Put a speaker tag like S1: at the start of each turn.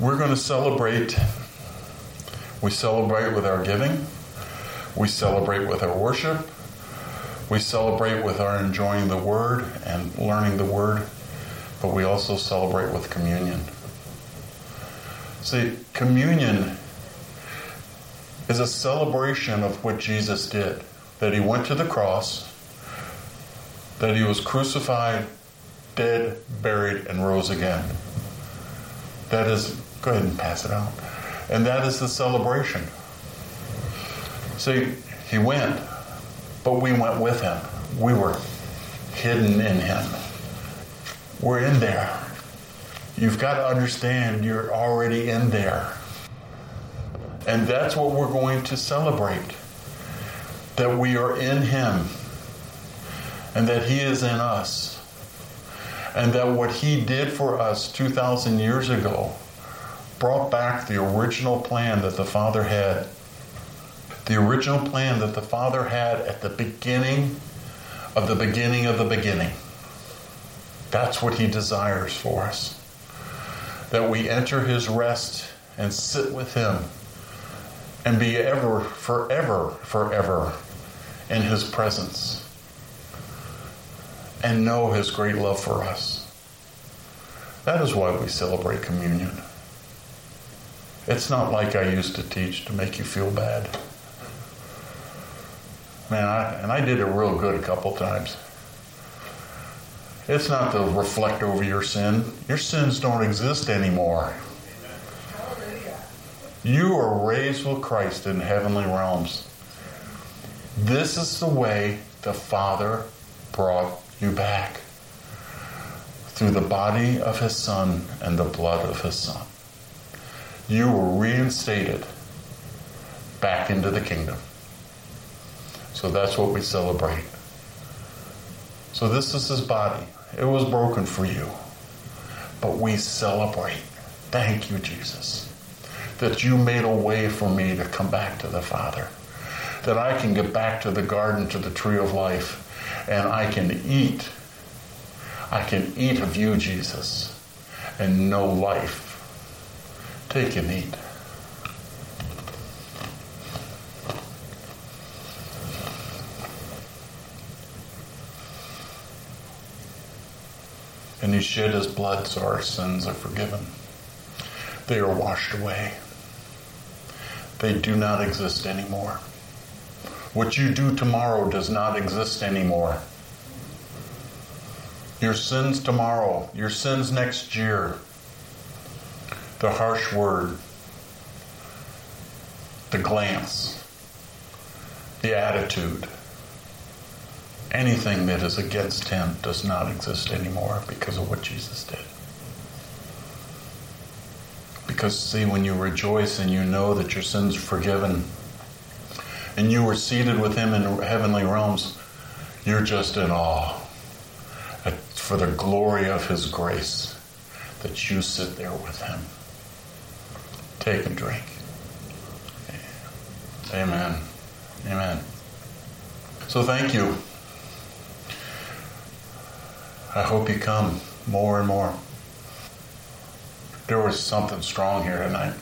S1: we're going to celebrate. We celebrate with our giving. We celebrate with our worship. We celebrate with our enjoying the Word and learning the Word. But we also celebrate with communion. See, communion is a celebration of what Jesus did that he went to the cross, that he was crucified, dead, buried, and rose again. That is, go ahead and pass it out. And that is the celebration. See, he went, but we went with him. We were hidden in him. We're in there. You've got to understand you're already in there. And that's what we're going to celebrate that we are in Him and that He is in us. And that what He did for us 2,000 years ago brought back the original plan that the Father had. The original plan that the Father had at the beginning of the beginning of the beginning. That's what He desires for us. That we enter His rest and sit with Him and be ever, forever, forever in His presence and know His great love for us. That is why we celebrate communion. It's not like I used to teach to make you feel bad. Man, I, and I did it real good a couple times. It's not to reflect over your sin. Your sins don't exist anymore. You are raised with Christ in heavenly realms. This is the way the Father brought you back through the body of His Son and the blood of His Son. You were reinstated back into the kingdom. So that's what we celebrate. So this is His body. It was broken for you. But we celebrate. Thank you, Jesus that you made a way for me to come back to the Father. That I can get back to the garden, to the tree of life, and I can eat. I can eat of you, Jesus, and know life. Take and eat. And he shed his blood so our sins are forgiven. They are washed away. They do not exist anymore. What you do tomorrow does not exist anymore. Your sins tomorrow, your sins next year, the harsh word, the glance, the attitude, anything that is against him does not exist anymore because of what Jesus did. Because, see, when you rejoice and you know that your sins are forgiven and you were seated with Him in heavenly realms, you're just in awe for the glory of His grace that you sit there with Him. Take and drink. Amen. Amen. So thank you. I hope you come more and more there was something strong here tonight.